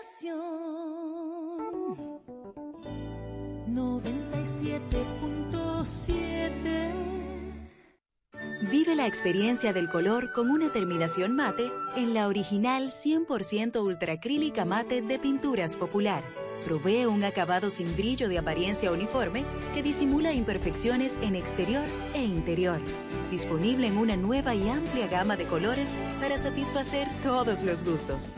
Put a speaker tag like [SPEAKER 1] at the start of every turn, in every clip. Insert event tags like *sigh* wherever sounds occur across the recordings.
[SPEAKER 1] estación 97.7
[SPEAKER 2] Vive la experiencia del color con una terminación mate en la original 100% ultracrílica mate de Pinturas Popular. Provee un acabado sin brillo de apariencia uniforme que disimula imperfecciones en exterior e interior. Disponible en una nueva y amplia gama de colores para satisfacer todos los gustos.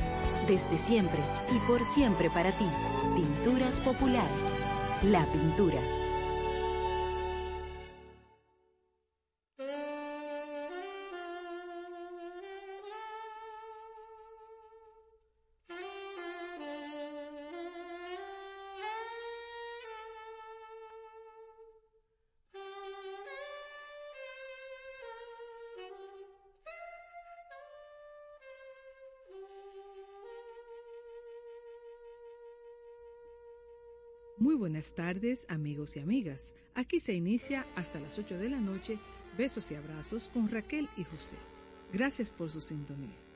[SPEAKER 2] Desde siempre y por siempre para ti. Pinturas Popular. La pintura.
[SPEAKER 3] Buenas tardes amigos y amigas. Aquí se inicia hasta las 8 de la noche Besos y Abrazos con Raquel y José. Gracias por su sintonía.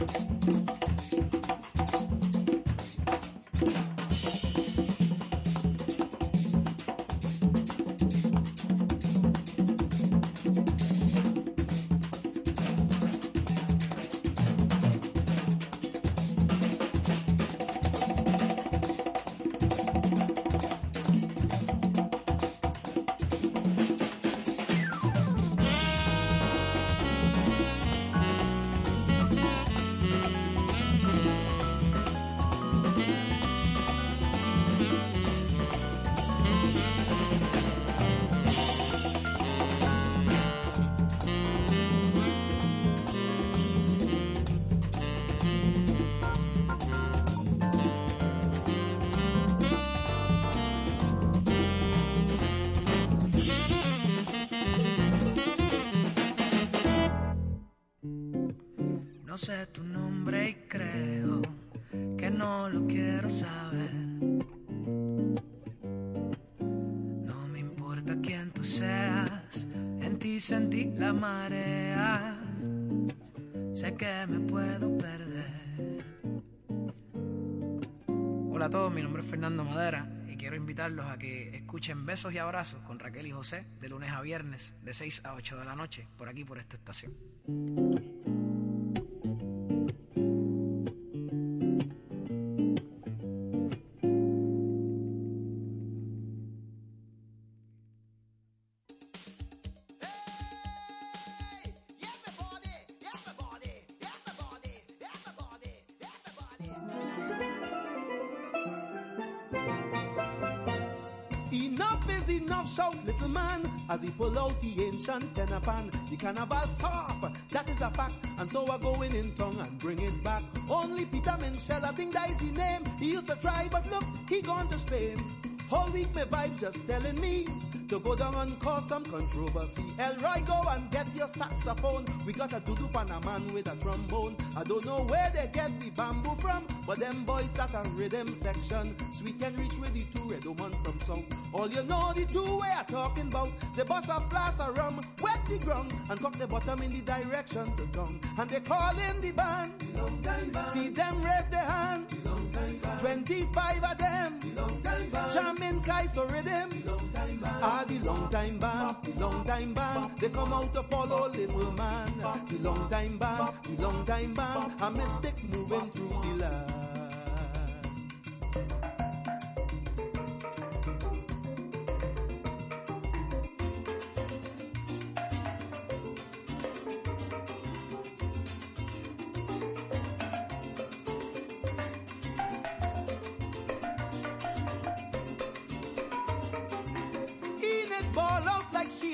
[SPEAKER 1] うん。Marea. Sé que me puedo perder. Hola a todos, mi nombre es Fernando Madera y quiero invitarlos a que escuchen Besos y Abrazos con Raquel y José de lunes a viernes de 6 a 8 de la noche por aquí por esta estación.
[SPEAKER 4] Tenor pan. The carnival soft, that is a fact. And so we're going in tongue and bring it back. Only Peter Minshell, I think that is his name. He used to try, but look, he gone to Spain. Whole week my vibes just telling me to go down and cause some controversy. Elroy, go and get your saxophone. We got a doodoo pan a man with a trombone. I don't know where they get the bamboo from, but them boys that a rhythm section. Sweet can reach with the two red woman from south. All you know the two we are talking about. The boss a blast a rum, wet the ground, and cock the bottom in the direction to come. And they call in the band. The See them raise their hand. The 25 of them. The Jamming Kaiser rhythm. Ah, the long time band, the long time band. They come out to follow little man. The long time band, the long time band. A mystic moving through the land.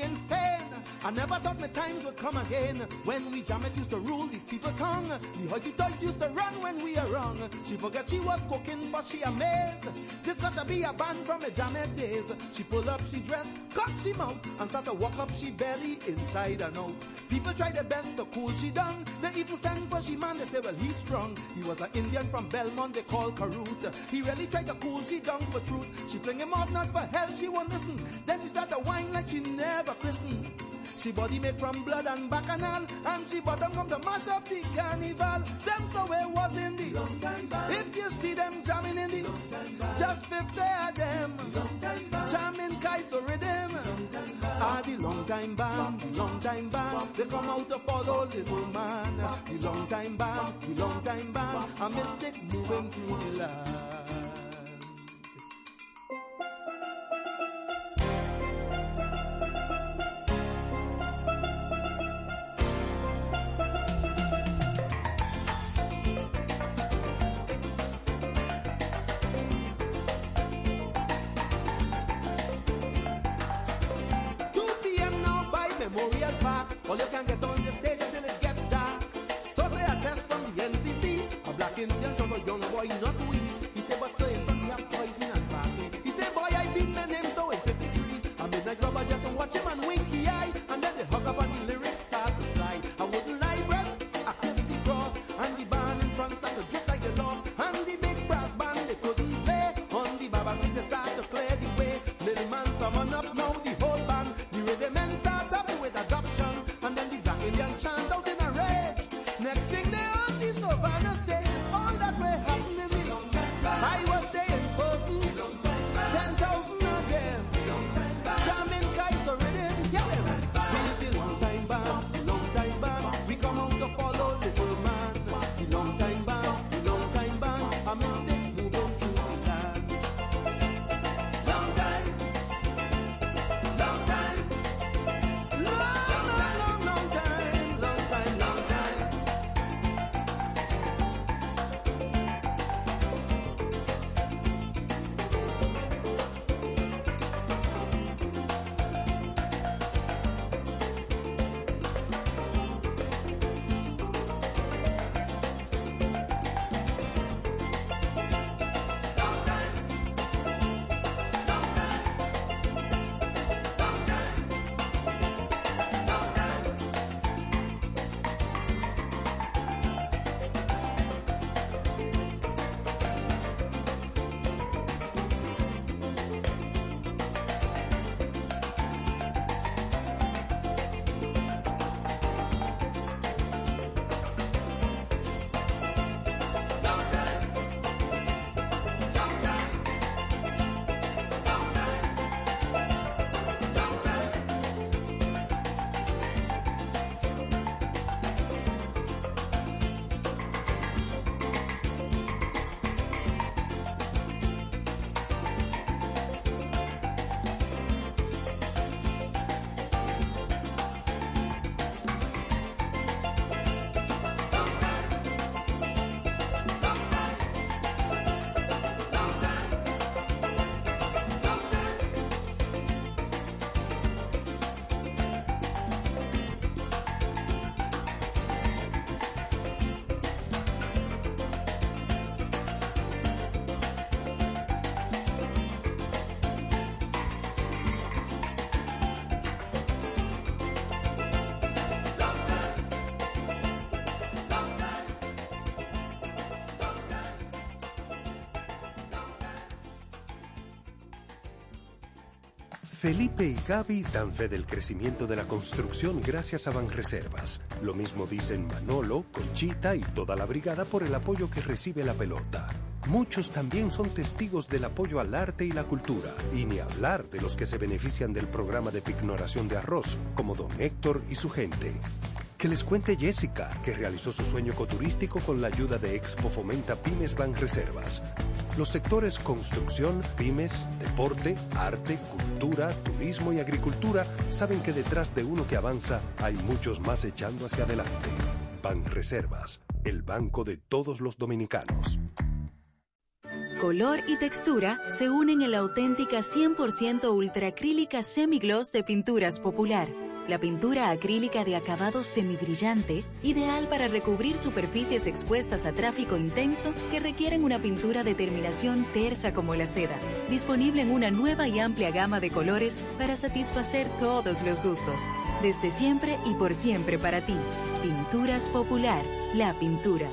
[SPEAKER 4] and say I never thought my times would come again. When we jam it used to rule these people tongue. The hoity toys used to run when we are wrong. She forget she was cooking, but she amazed. This gotta be a band from a jam days. She pull up, she dress, cock she mouth, and start to walk up she belly inside and out. People try their best to cool she down. They even send for she man, they say, well, he's strong. He was an Indian from Belmont, they call Karut. He really tried to cool she down for truth. She fling him off, not for hell, she won't listen. Then she start to whine like she never christened. She body made from blood and bacchanal, and she bottom come to mash up the carnival. Them so it was in the long time. If you see them jamming in the long time back. just of them long time back. jamming Kaiser rhythm. Ah, the long time band, the long time band. They come out to follow little man. The long time band, the long time band. A mystic moving through the land.
[SPEAKER 5] Felipe y Gaby dan fe del crecimiento de la construcción gracias a Banreservas. Lo mismo dicen Manolo, Conchita y toda la brigada por el apoyo que recibe la pelota. Muchos también son testigos del apoyo al arte y la cultura, y ni hablar de los que se benefician del programa de pignoración de arroz, como don Héctor y su gente. Que les cuente Jessica, que realizó su sueño ecoturístico con la ayuda de Expo Fomenta Pymes Banreservas. Los sectores construcción, pymes, deporte, arte, cultura, turismo y agricultura saben que detrás de uno que avanza hay muchos más echando hacia adelante. Banreservas, el banco de todos los dominicanos.
[SPEAKER 2] Color y textura se unen en la auténtica 100% ultracrílica semigloss de Pinturas Popular la pintura acrílica de acabado semibrillante, ideal para recubrir superficies expuestas a tráfico intenso que requieren una pintura de terminación tersa como la seda. Disponible en una nueva y amplia gama de colores para satisfacer todos los gustos. Desde siempre y por siempre para ti. Pinturas Popular, la pintura.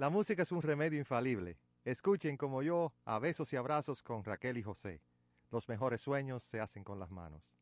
[SPEAKER 6] La música es un remedio infalible. Escuchen como yo a besos y abrazos con Raquel y José. Los mejores sueños se hacen con las manos.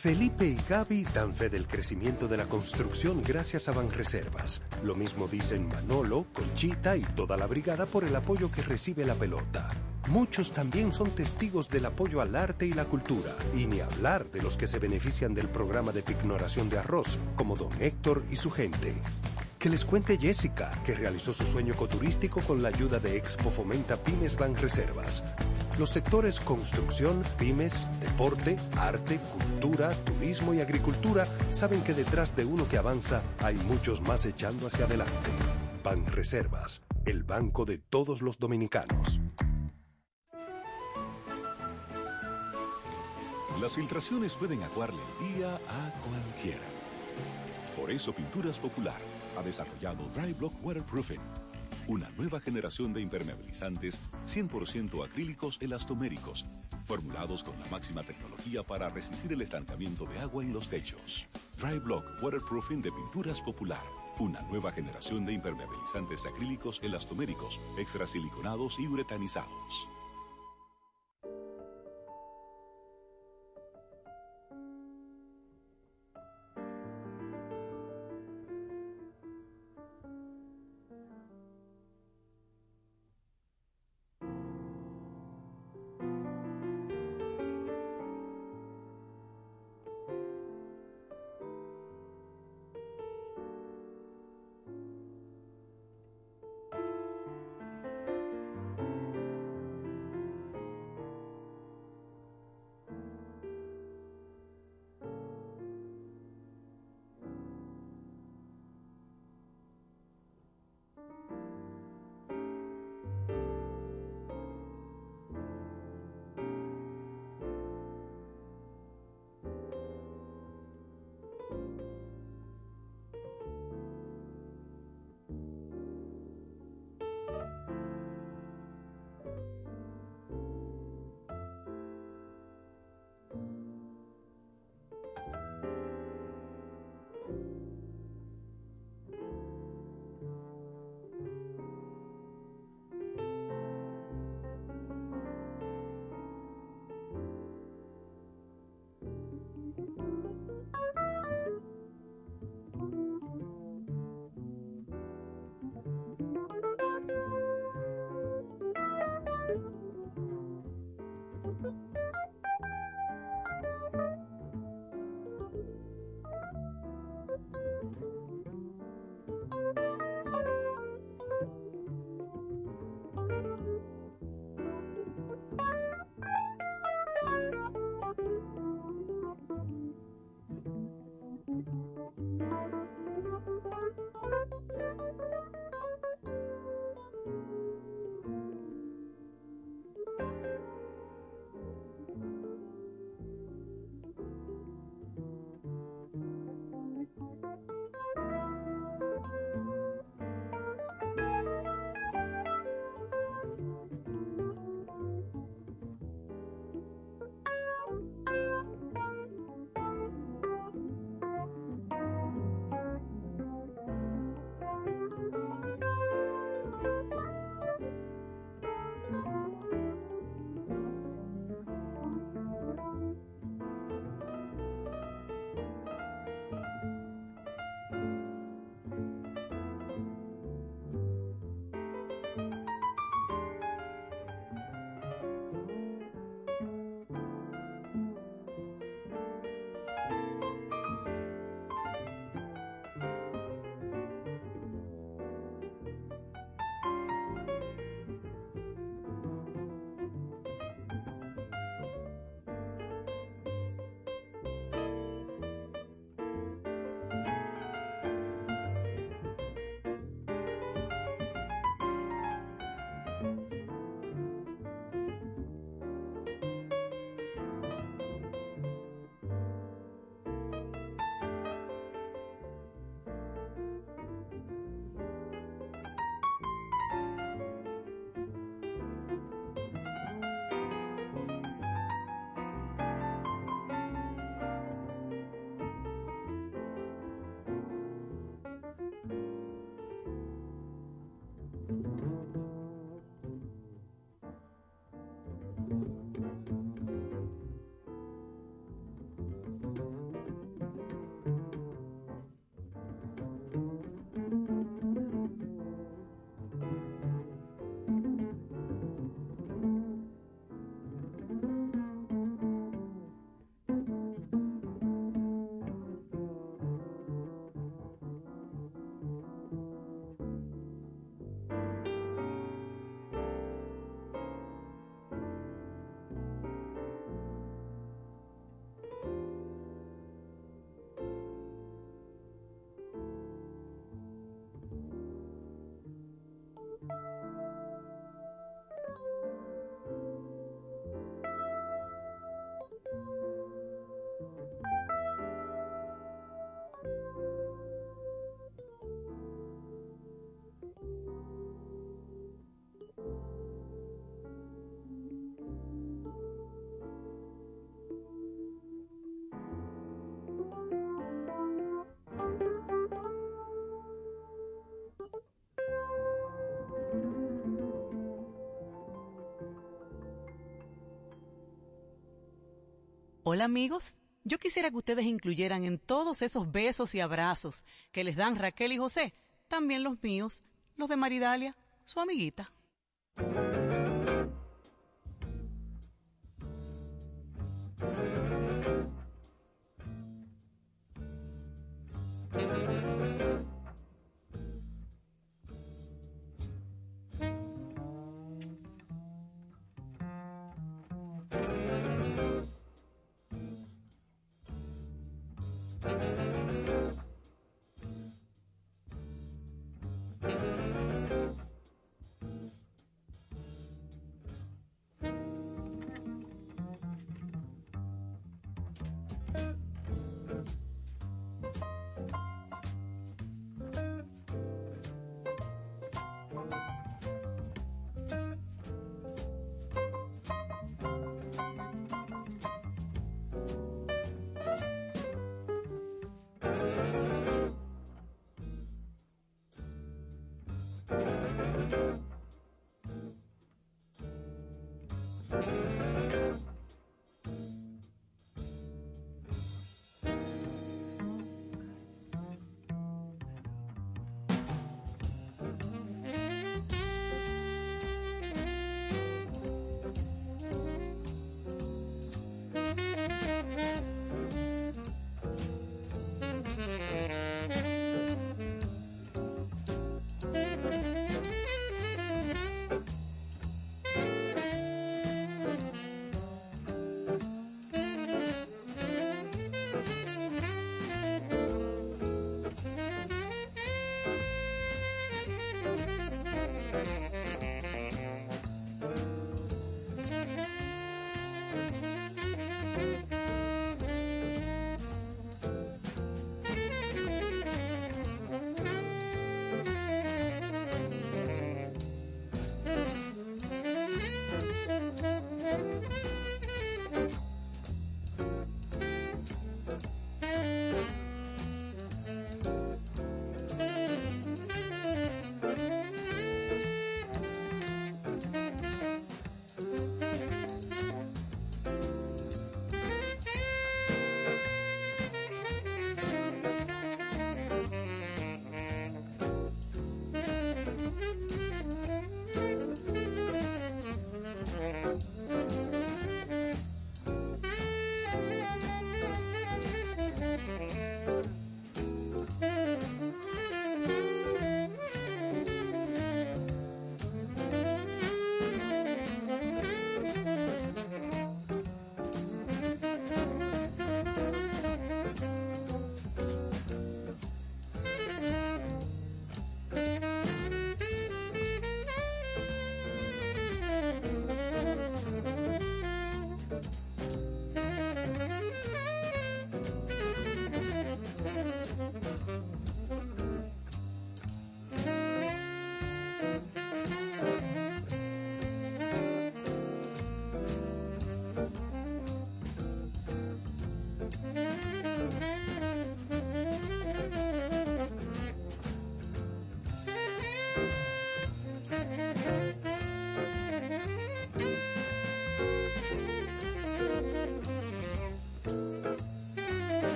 [SPEAKER 5] Felipe y Gaby dan fe del crecimiento de la construcción gracias a Banreservas. Lo mismo dicen Manolo, Conchita y toda la brigada por el apoyo que recibe la pelota. Muchos también son testigos del apoyo al arte y la cultura, y ni hablar de los que se benefician del programa de pignoración de arroz, como don Héctor y su gente. Que les cuente Jessica, que realizó su sueño ecoturístico con la ayuda de Expo Fomenta Pymes Banreservas. Los sectores construcción, pymes, deporte, arte, cultura, turismo y agricultura saben que detrás de uno que avanza hay muchos más echando hacia adelante. Banreservas, el banco de todos los dominicanos.
[SPEAKER 7] Las filtraciones pueden acuarle el día a cualquiera. Por eso Pinturas Popular ha desarrollado Dry Block Waterproofing, una nueva generación de impermeabilizantes 100% acrílicos elastoméricos, formulados con la máxima tecnología para resistir el estancamiento de agua en los techos. Dry Block Waterproofing de Pinturas Popular, una nueva generación de impermeabilizantes acrílicos elastoméricos, extrasiliconados y uretanizados.
[SPEAKER 8] Hola amigos, yo quisiera que ustedes incluyeran en todos esos besos y abrazos que les dan Raquel y José, también los míos, los de Maridalia, su amiguita. Mm-hmm.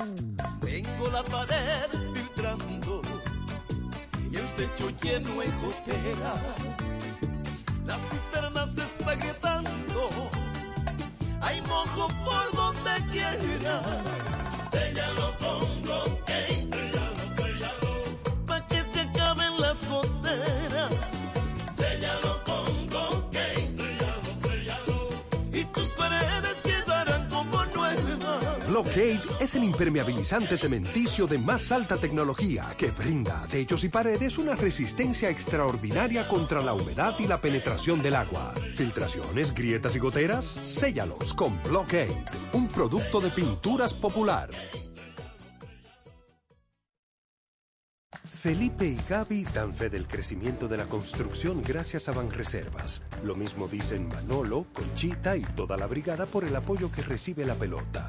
[SPEAKER 9] Tengo la pared filtrando y el techo lleno de gotera. Las cisternas se está gritando, hay mojo por donde quiera. Séllalo con
[SPEAKER 5] Blockade es el impermeabilizante cementicio de más alta tecnología que brinda a techos y paredes una resistencia extraordinaria contra la humedad y la penetración del agua. Filtraciones, grietas y goteras, séllalos con Blockade, un producto de pinturas popular. Felipe y Gaby dan fe del crecimiento de la construcción gracias a Banreservas. Lo mismo dicen Manolo, Conchita y toda la brigada por el apoyo que recibe la pelota.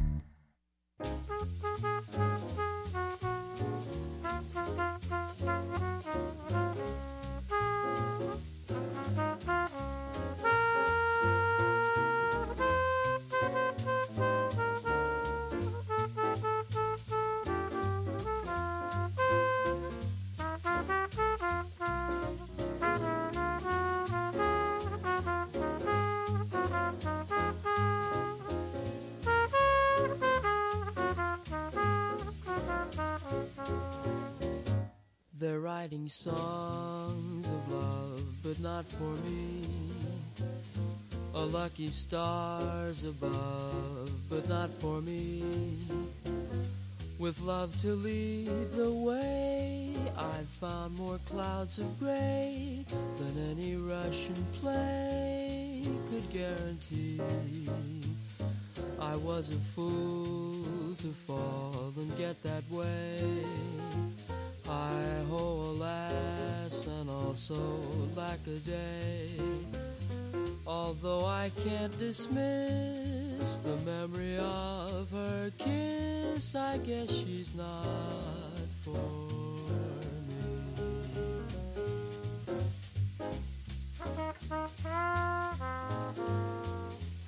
[SPEAKER 10] Not for me. A lucky stars above, but not for me. With love to lead the way, I've found more clouds of gray than any Russian play could guarantee. I was a fool to fall and get that way. I ho, alas, and also lack a day. Although I can't dismiss the memory of her kiss, I guess she's not for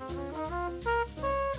[SPEAKER 10] I *laughs*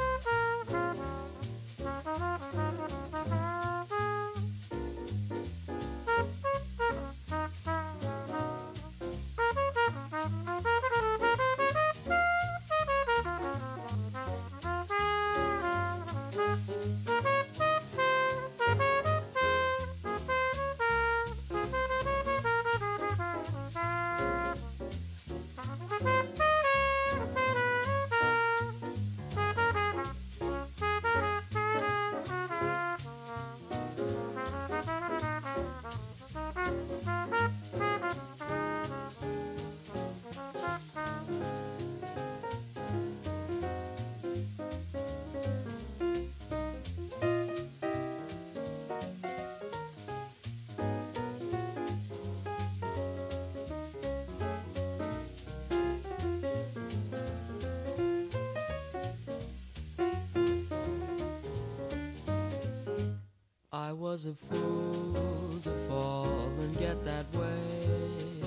[SPEAKER 10] was a fool to fall and get that way.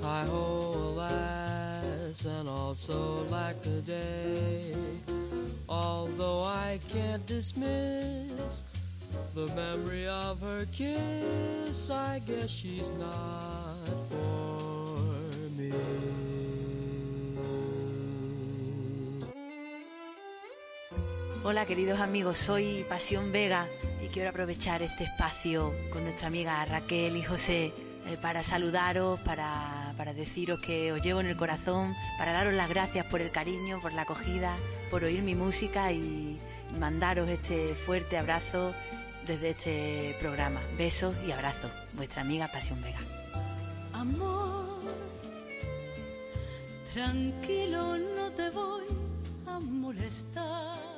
[SPEAKER 10] Hi ho, alas, and also lack a day. Although I can't dismiss the memory of her kiss, I guess she's not for me.
[SPEAKER 11] Hola queridos amigos, soy Pasión Vega quiero aprovechar este espacio con nuestra amiga Raquel y José eh, para saludaros, para, para deciros que os llevo en el corazón, para daros las gracias por el cariño, por la acogida, por oír mi música y mandaros este fuerte abrazo desde este programa. Besos y abrazos. Vuestra amiga Pasión Vega.
[SPEAKER 12] Amor, tranquilo, no te voy a molestar.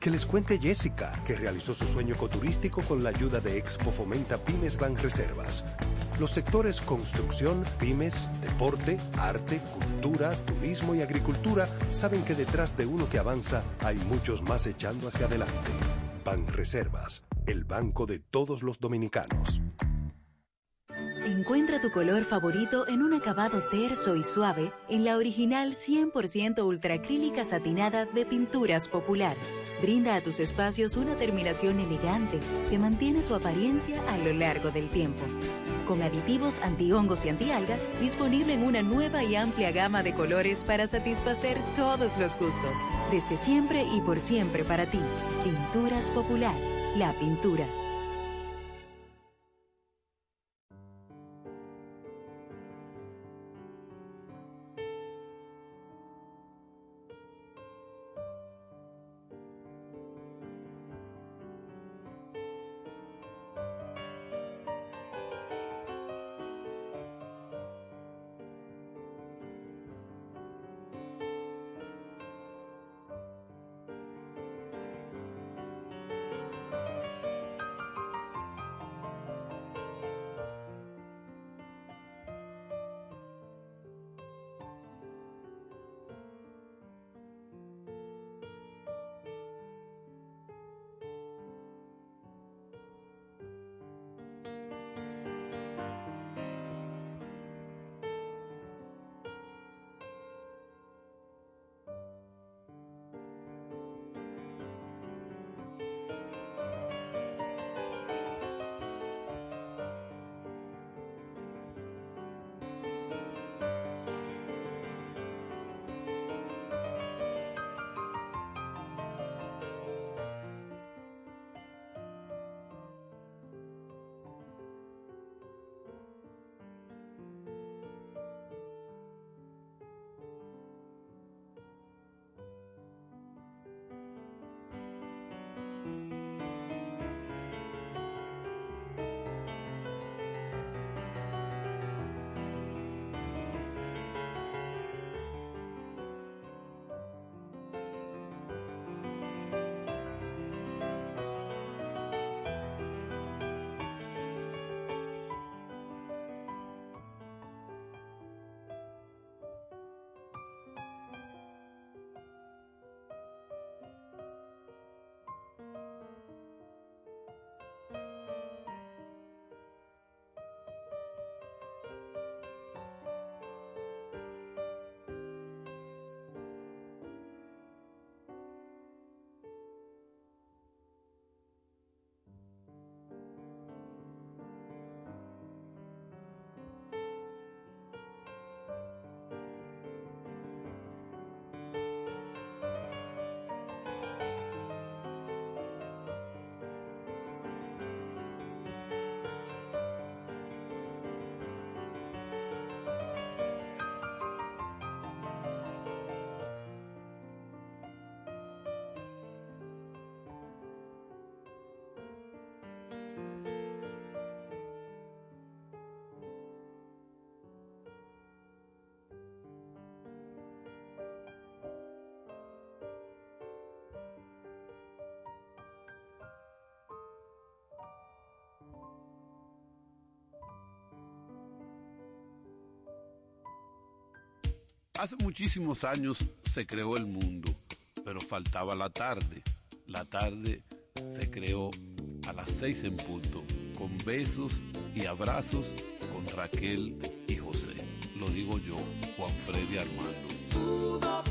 [SPEAKER 5] Que les cuente Jessica, que realizó su sueño ecoturístico con la ayuda de Expo Fomenta Pymes Banreservas. Los sectores construcción, pymes, deporte, arte, cultura, turismo y agricultura saben que detrás de uno que avanza hay muchos más echando hacia adelante. Banreservas, el banco de todos los dominicanos.
[SPEAKER 2] Encuentra tu color favorito en un acabado terso y suave en la original 100% ultracrílica satinada de Pinturas Popular. Brinda a tus espacios una terminación elegante que mantiene su apariencia a lo largo del tiempo. Con aditivos antihongos y antialgas, disponible en una nueva y amplia gama de colores para satisfacer todos los gustos. Desde siempre y por siempre para ti. Pinturas Popular. La pintura.
[SPEAKER 13] Hace muchísimos años se creó el mundo, pero faltaba la tarde. La tarde se creó a las seis en punto, con besos y abrazos con Raquel y José. Lo digo yo, Juan Freddy Armando.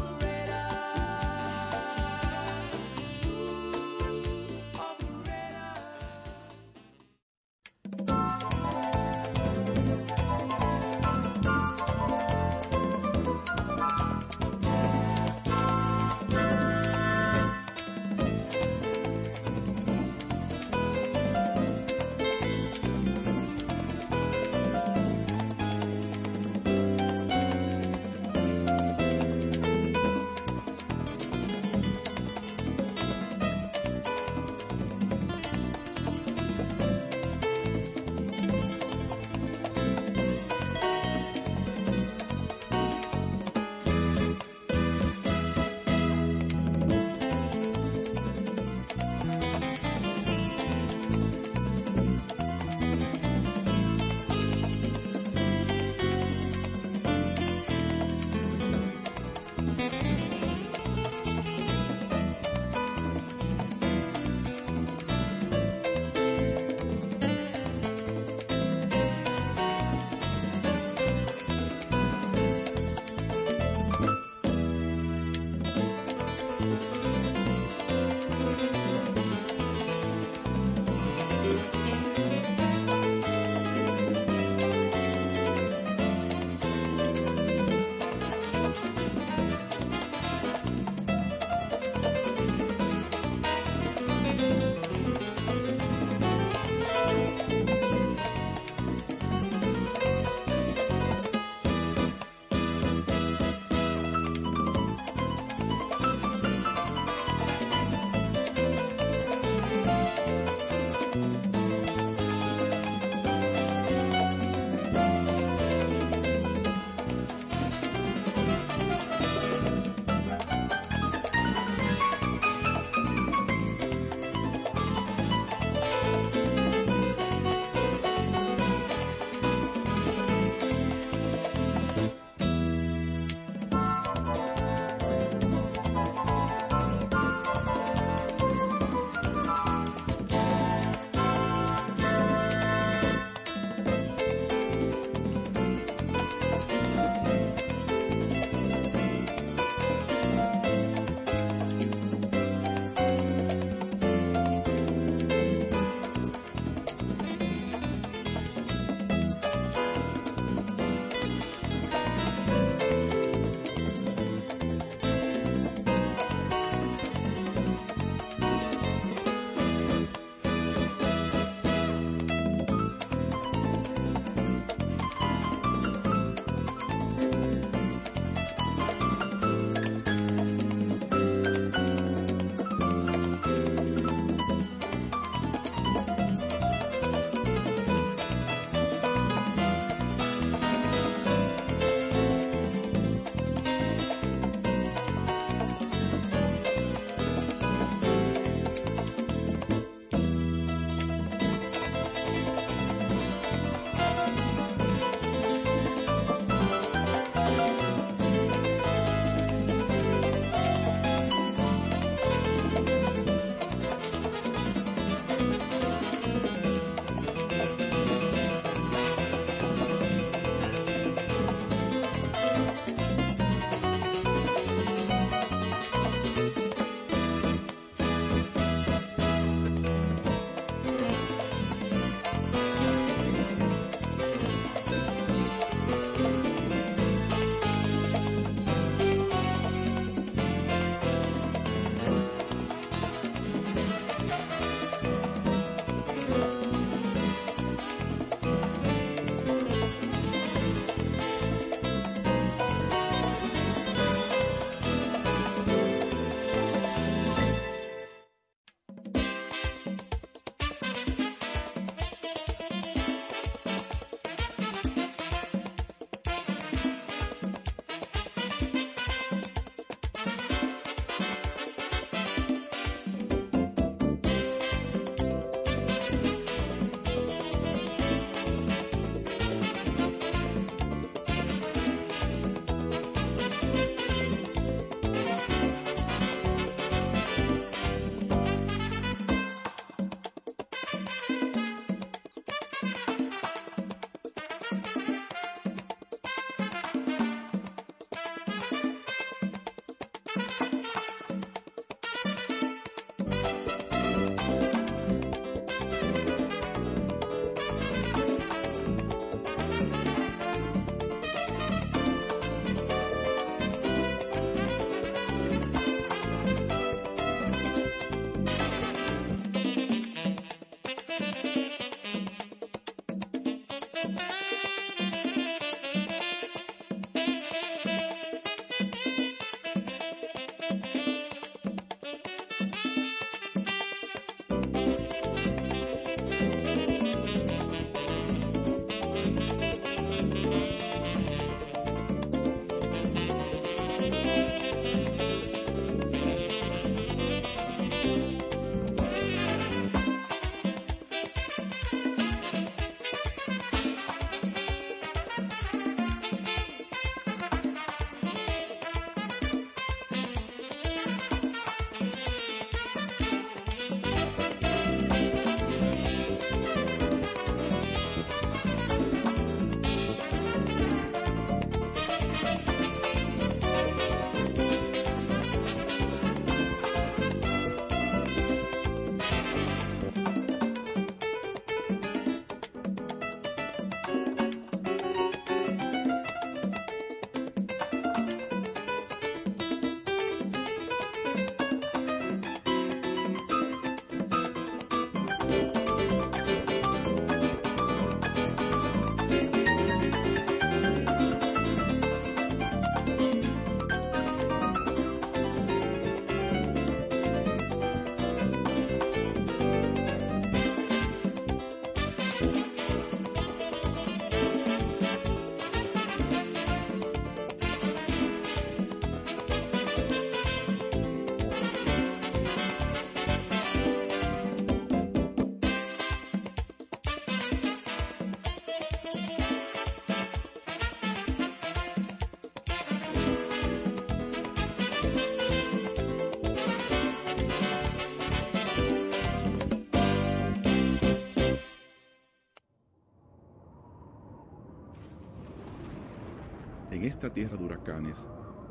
[SPEAKER 14] En esta tierra de huracanes,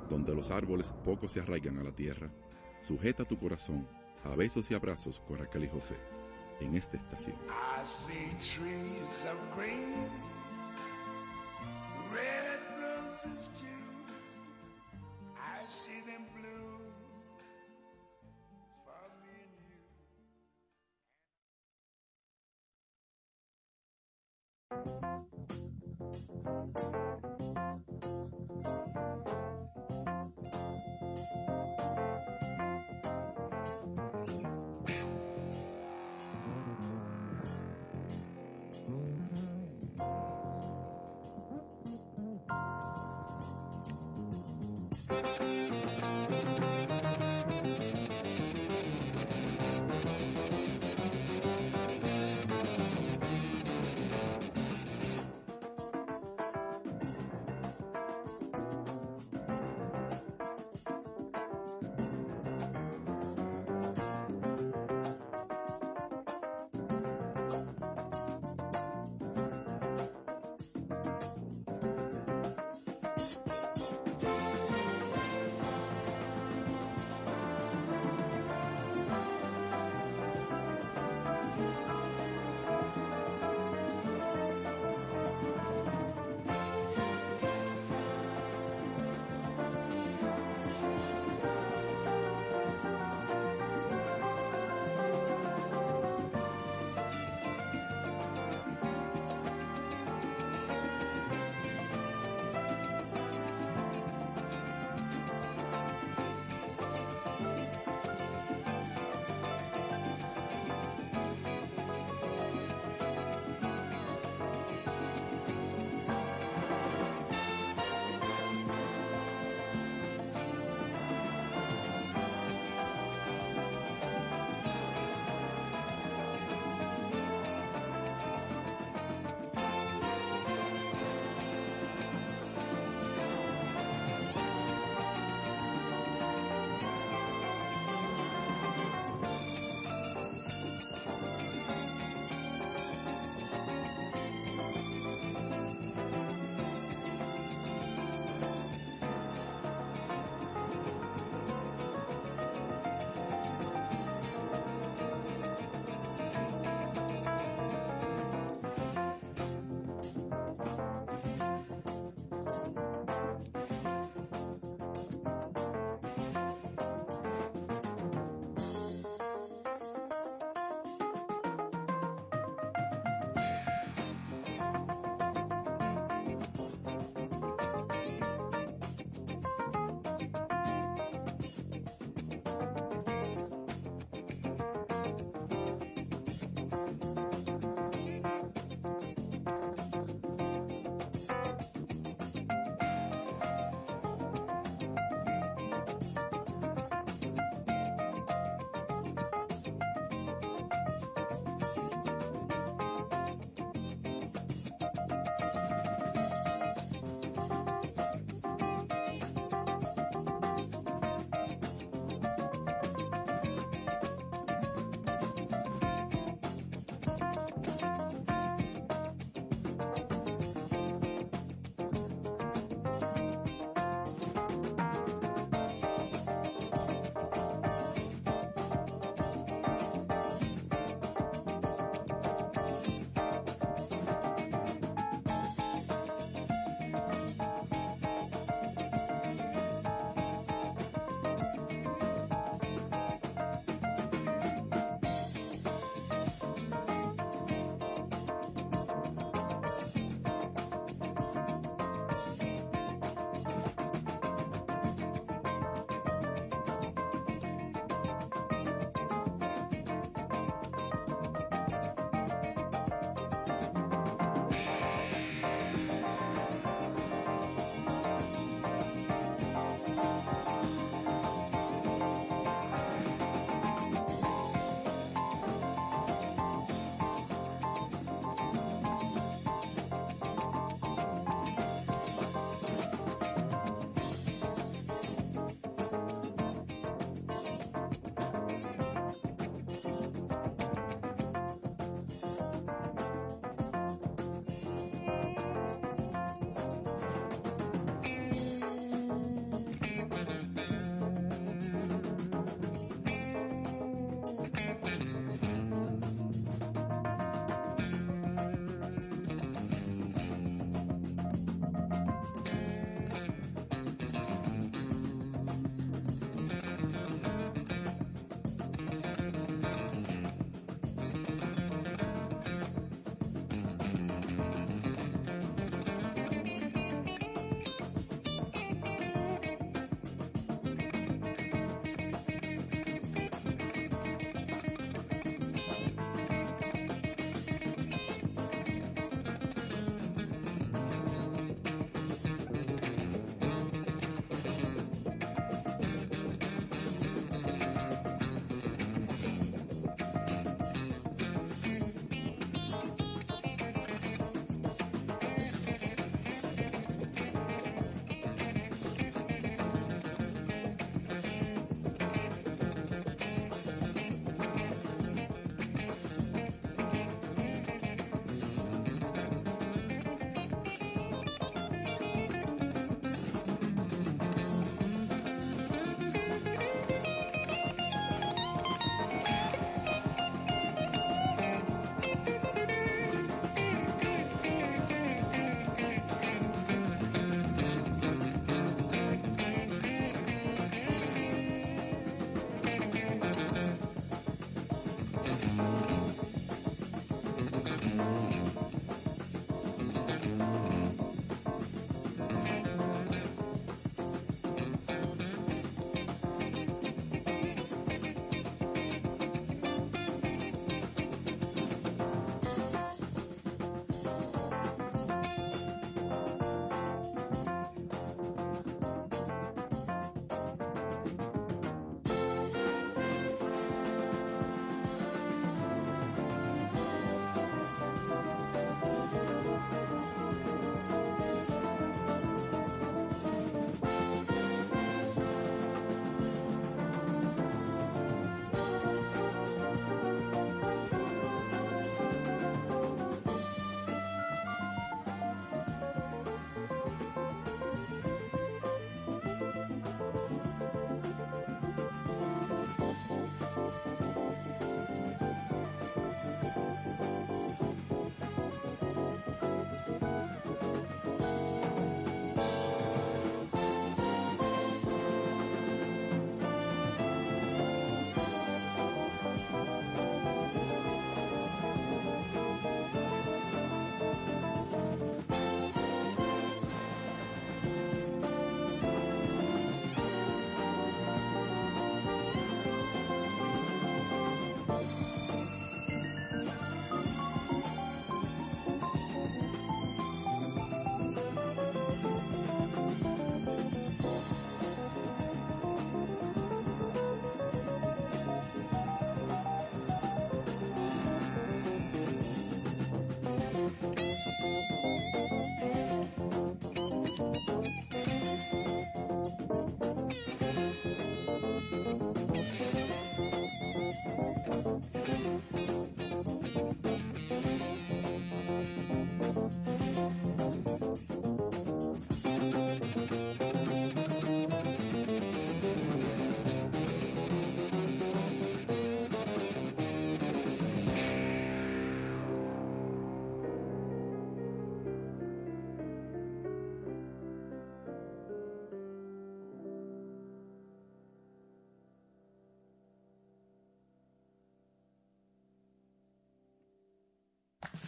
[SPEAKER 14] donde los árboles poco se arraigan a la tierra, sujeta tu corazón a besos y abrazos con Raquel y José en esta estación.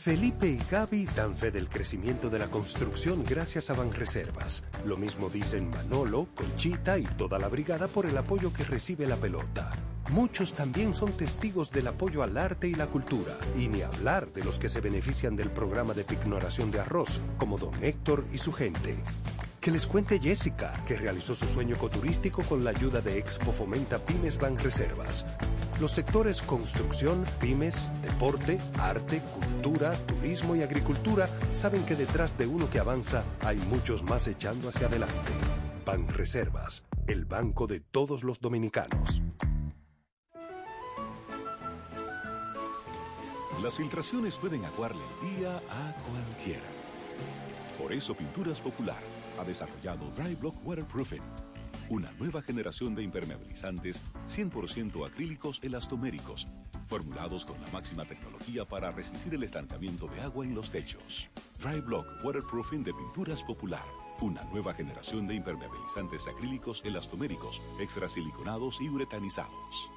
[SPEAKER 5] Felipe y Gaby dan fe del crecimiento de la construcción gracias a Banreservas. Lo mismo dicen Manolo, Conchita y toda la brigada por el apoyo que recibe la pelota. Muchos también son testigos del apoyo al arte y la cultura, y ni hablar de los que se benefician del programa de pignoración de arroz, como don Héctor y su gente. Que les cuente Jessica, que realizó su sueño ecoturístico con la ayuda de Expo Fomenta Pymes Banreservas. Los sectores construcción, pymes, deporte, arte, cultura, turismo y agricultura saben que detrás de uno que avanza hay muchos más echando hacia adelante. Banreservas, el banco de todos los dominicanos.
[SPEAKER 7] Las filtraciones pueden aguarle el día a cualquiera. Por eso Pinturas Popular ha desarrollado Dry Block Waterproofing, una nueva generación de impermeabilizantes 100% acrílicos elastoméricos, formulados con la máxima tecnología para resistir el estancamiento de agua en los techos. Dry Block Waterproofing de Pinturas Popular, una nueva generación de impermeabilizantes acrílicos elastoméricos, extrasiliconados y uretanizados.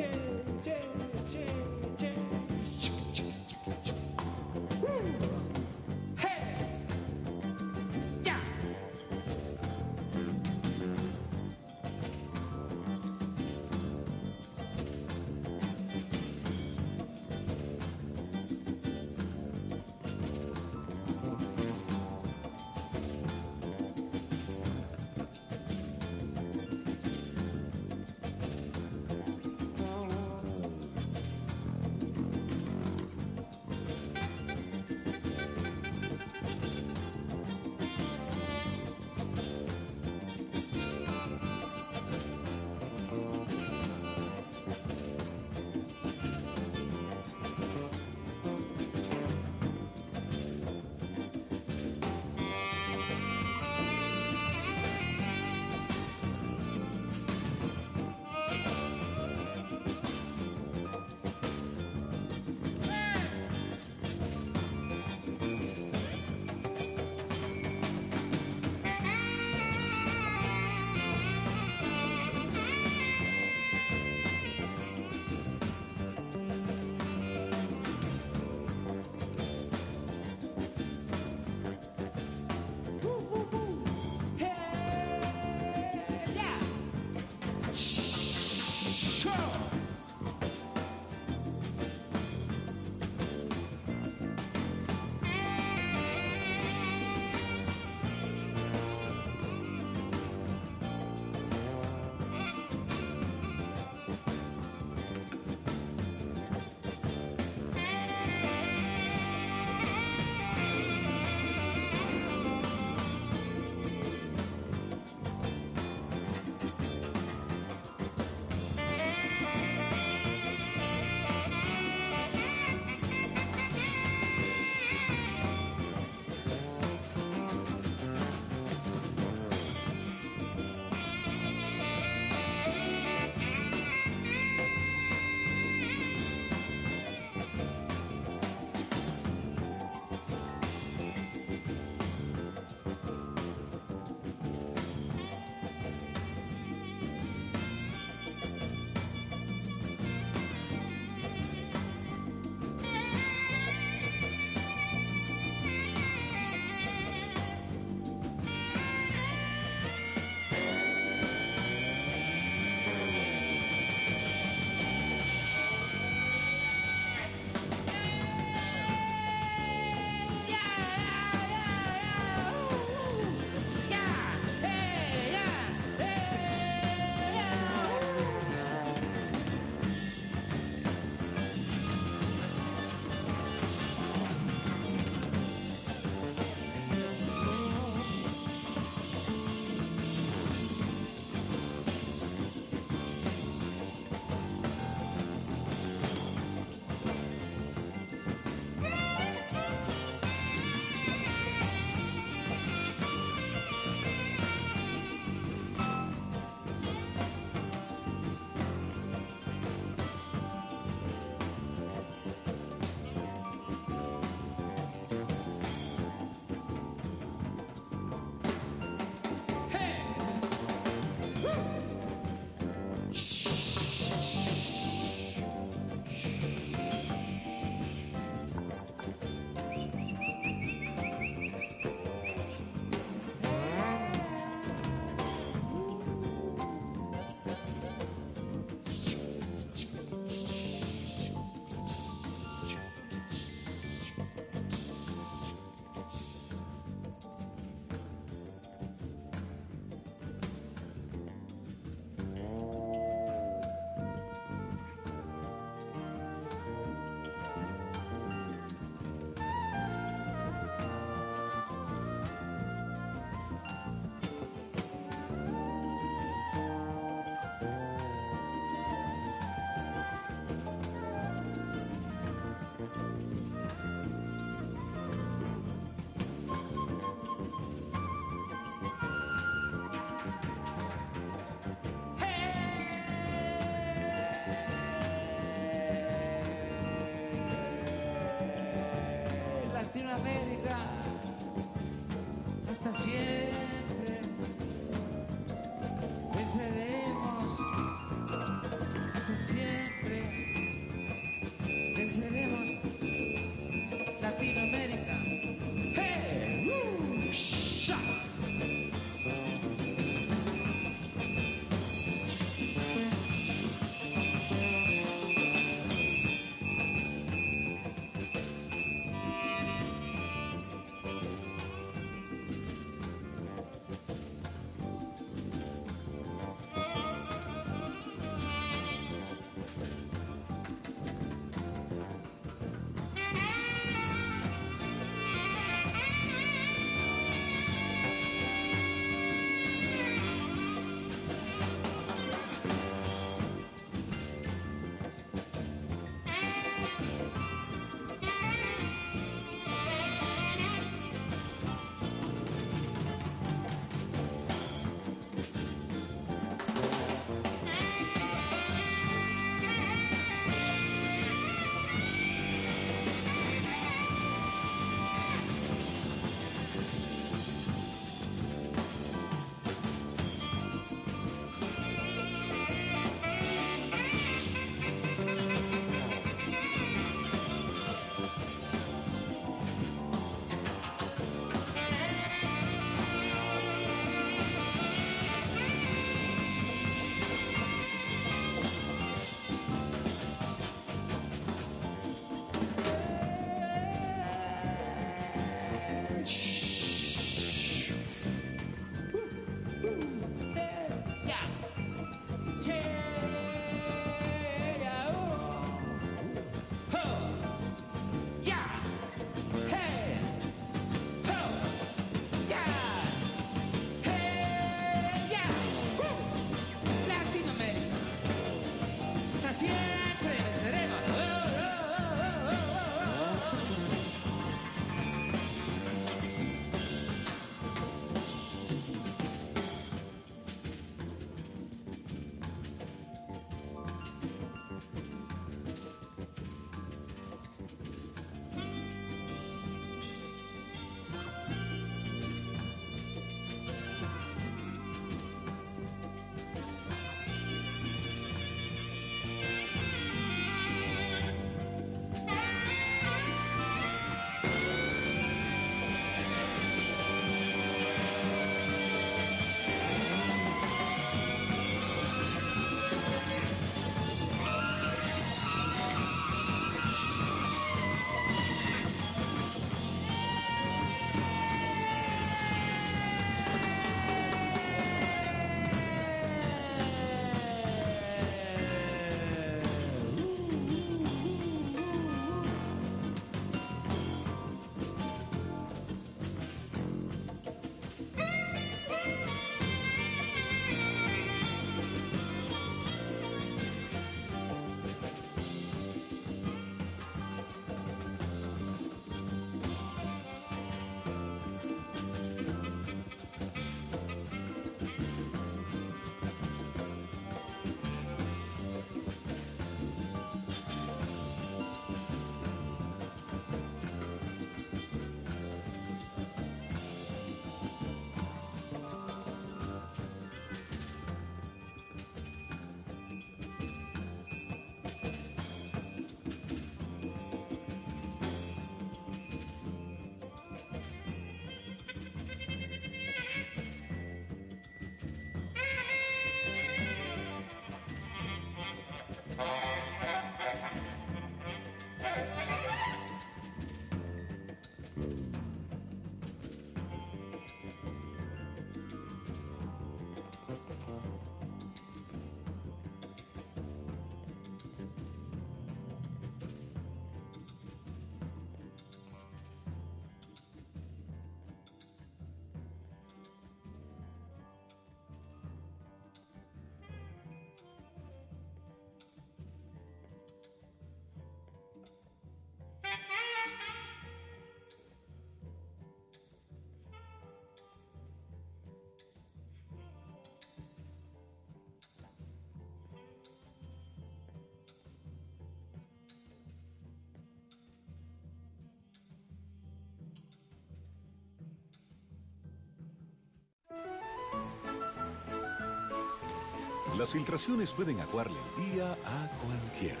[SPEAKER 7] Las filtraciones pueden acuarle el día a cualquiera.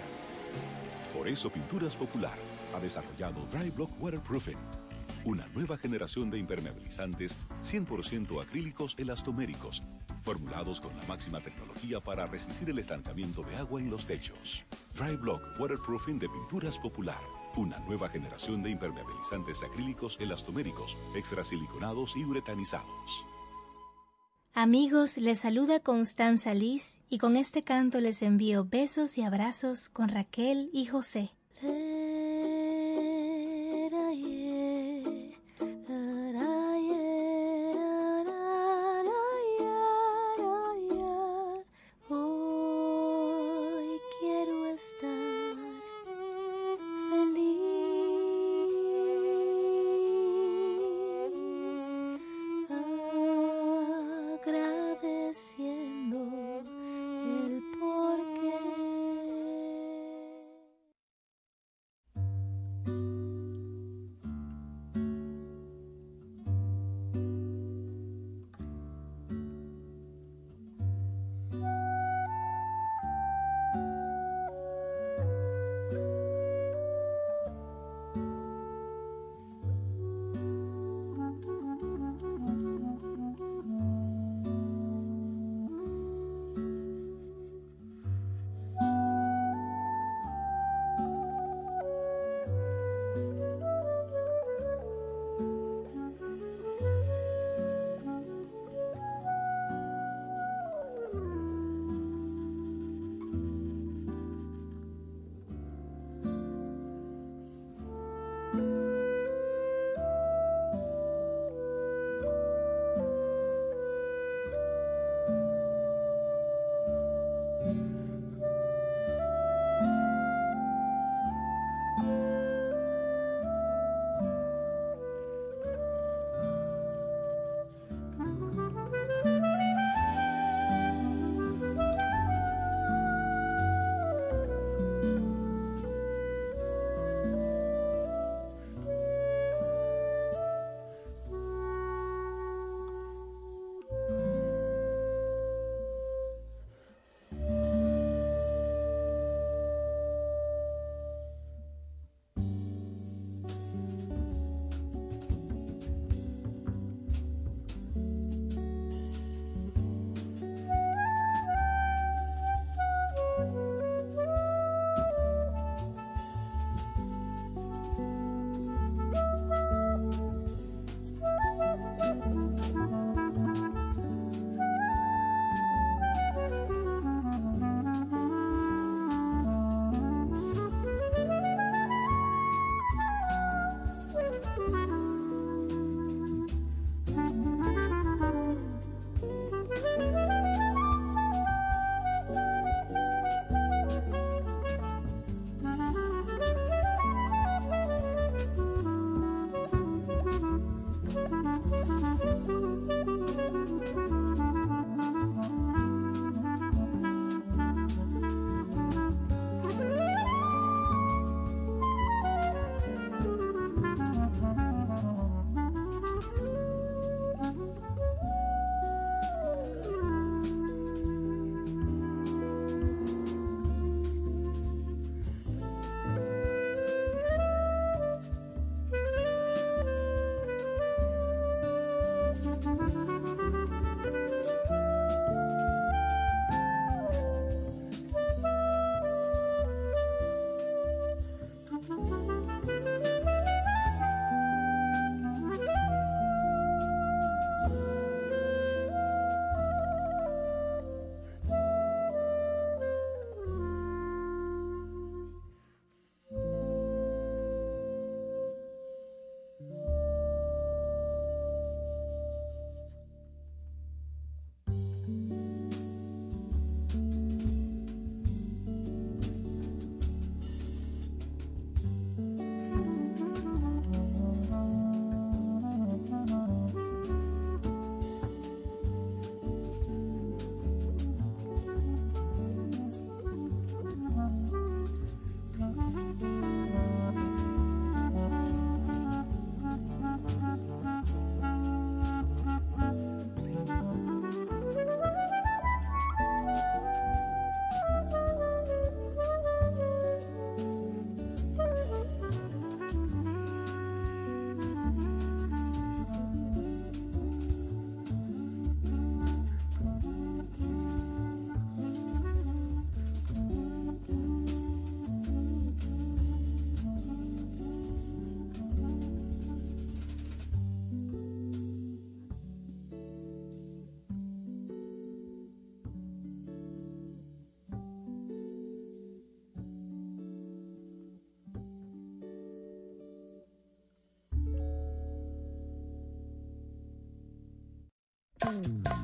[SPEAKER 7] Por eso Pinturas Popular ha desarrollado Dry Block Waterproofing, una nueva generación de impermeabilizantes 100% acrílicos elastoméricos, formulados con la máxima tecnología para resistir el estancamiento de agua en los techos. Dry Block Waterproofing de Pinturas Popular, una nueva generación de impermeabilizantes acrílicos elastoméricos, extrasiliconados y uretanizados.
[SPEAKER 15] Amigos, les saluda Constanza Liz y con este canto les envío besos y abrazos con Raquel y José.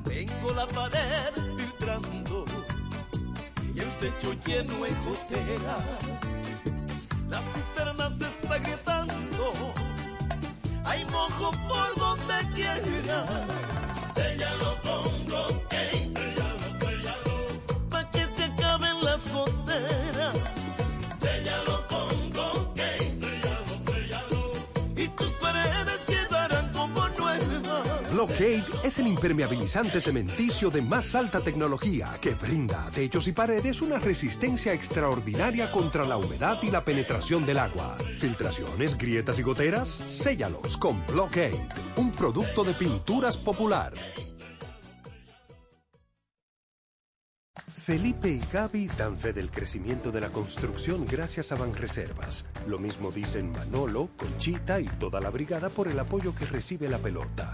[SPEAKER 9] Tengo la pared filtrando y el techo lleno de gotera.
[SPEAKER 5] Es el impermeabilizante cementicio de más alta tecnología que brinda a techos y paredes una resistencia extraordinaria contra la humedad y la penetración del agua. Filtraciones, grietas y goteras, séllalos con Blockade, un producto de pinturas popular. Felipe y Gaby dan fe del crecimiento de la construcción gracias a Banreservas. Lo mismo dicen Manolo, Conchita y toda la brigada por el apoyo que recibe la pelota.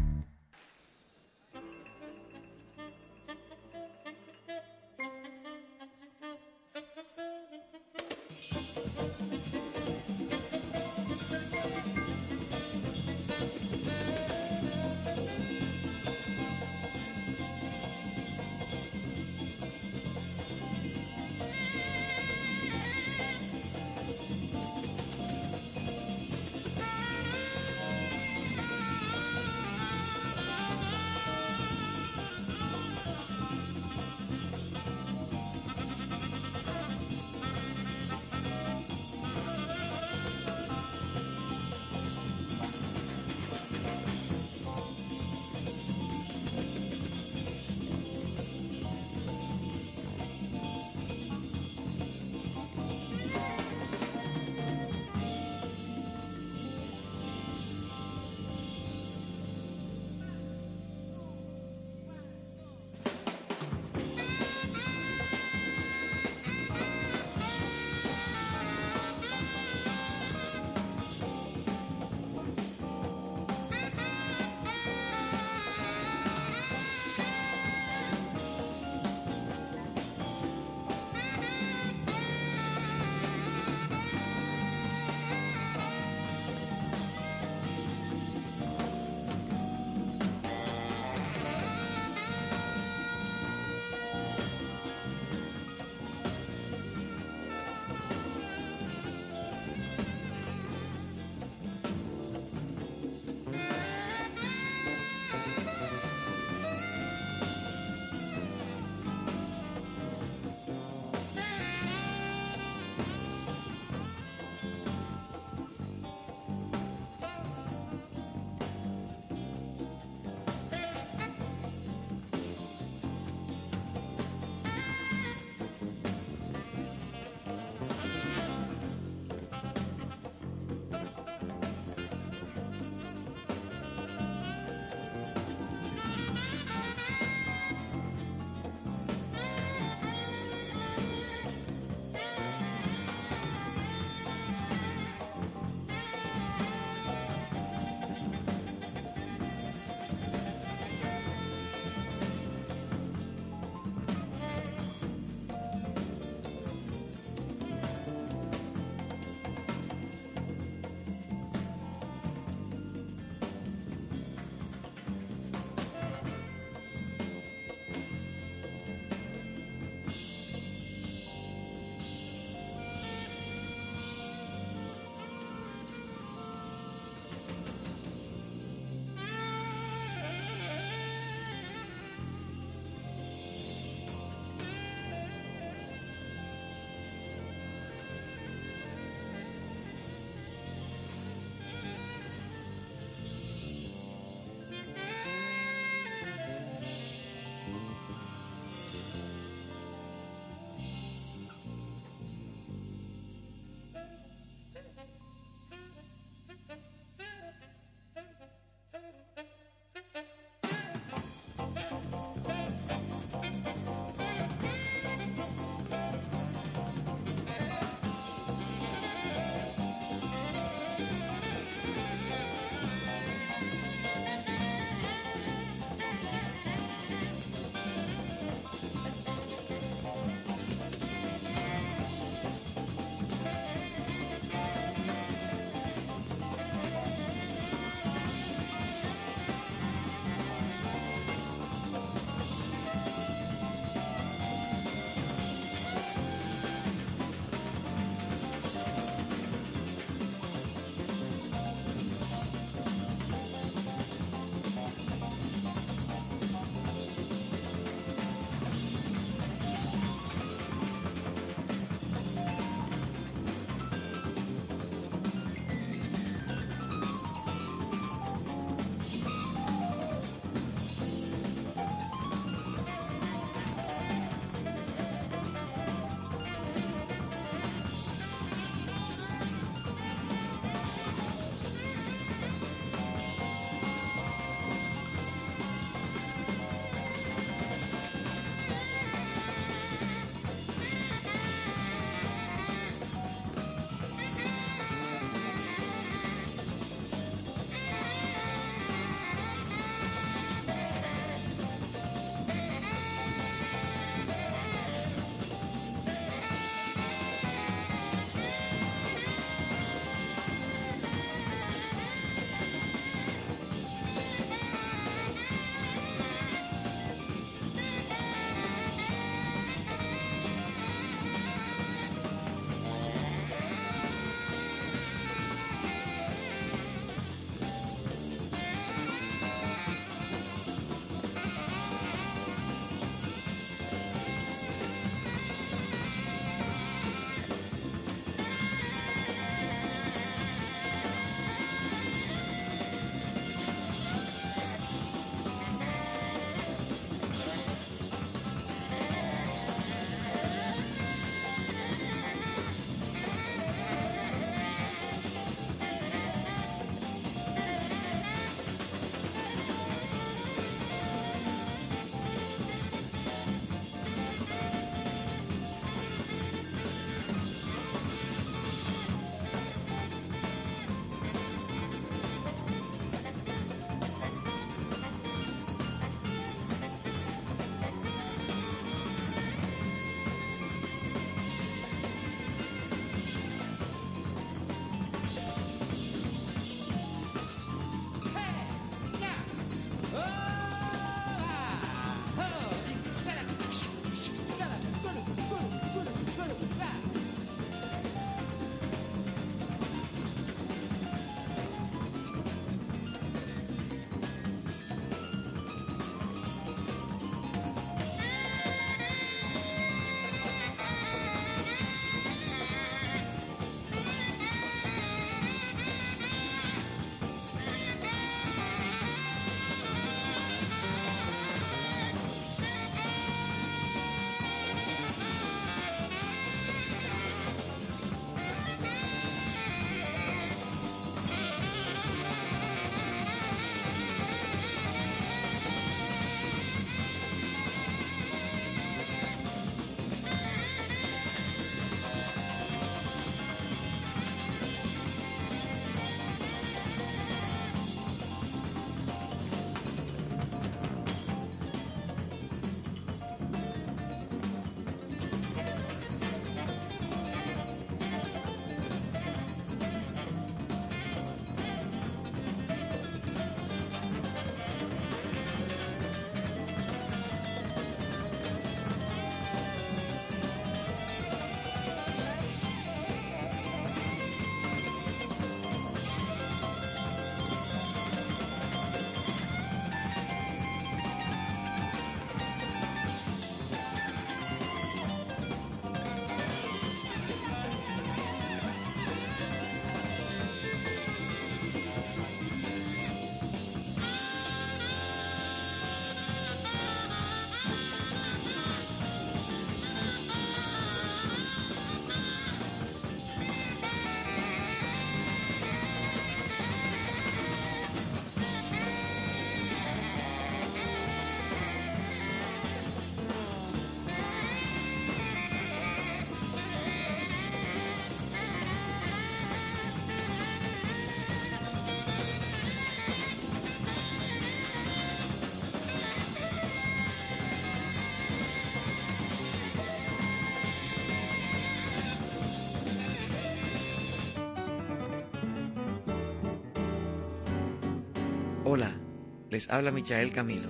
[SPEAKER 16] Les habla Michael Camilo.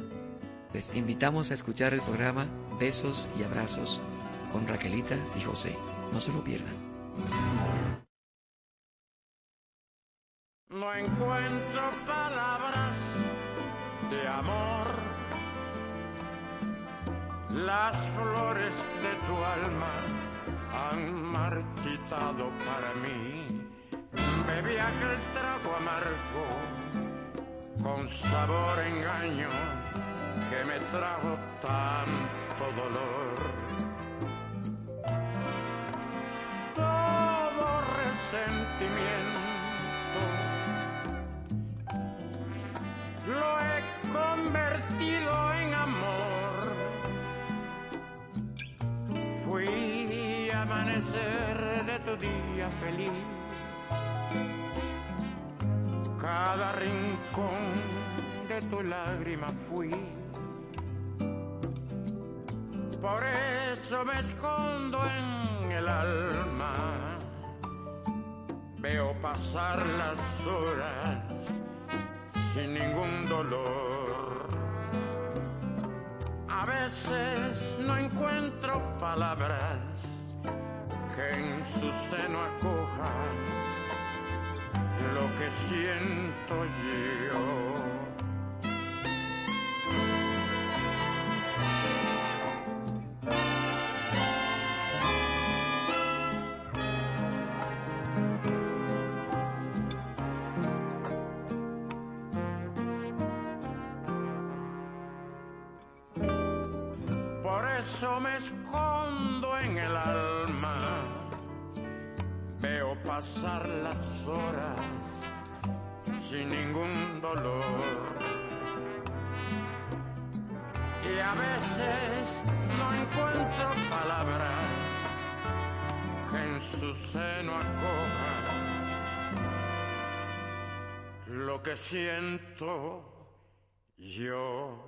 [SPEAKER 16] Les invitamos a escuchar el programa Besos y Abrazos con Raquelita y José. No se lo pierdan.
[SPEAKER 17] Amanecer de tu día feliz. Cada rincón de tu lágrima fui. Por eso me escondo en el alma. Veo pasar las horas sin ningún dolor. A veces no encuentro palabras en su seno acojan lo que siento yo. Siento yo.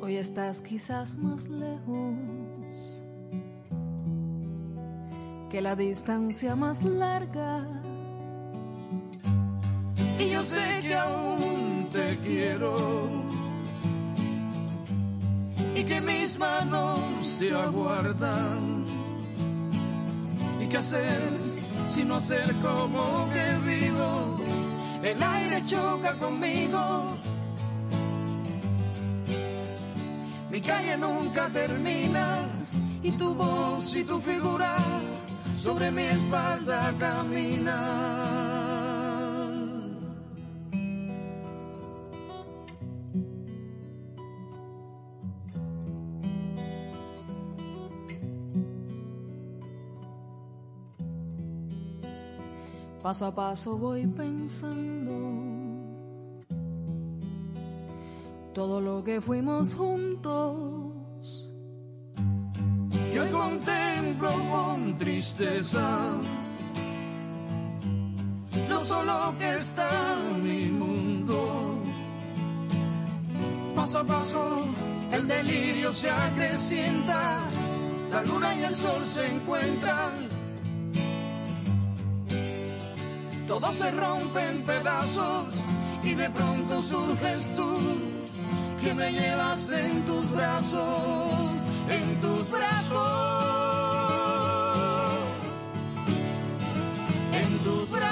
[SPEAKER 18] Hoy estás quizás más lejos que la distancia más larga. Y yo sé que aún te quiero y que mis manos te aguardan. ¿Y qué hacer si no hacer como que vivo? El aire choca conmigo. Mi calle nunca termina y tu voz y tu figura sobre mi espalda caminan. Paso a paso voy pensando todo lo que fuimos juntos. Y hoy contemplo con tristeza lo solo que está mi mundo. Paso a paso el delirio se acrecienta, la luna y el sol se encuentran. todo se rompe en pedazos y de pronto surges tú que me llevas en tus brazos, en tus brazos, en tus brazos.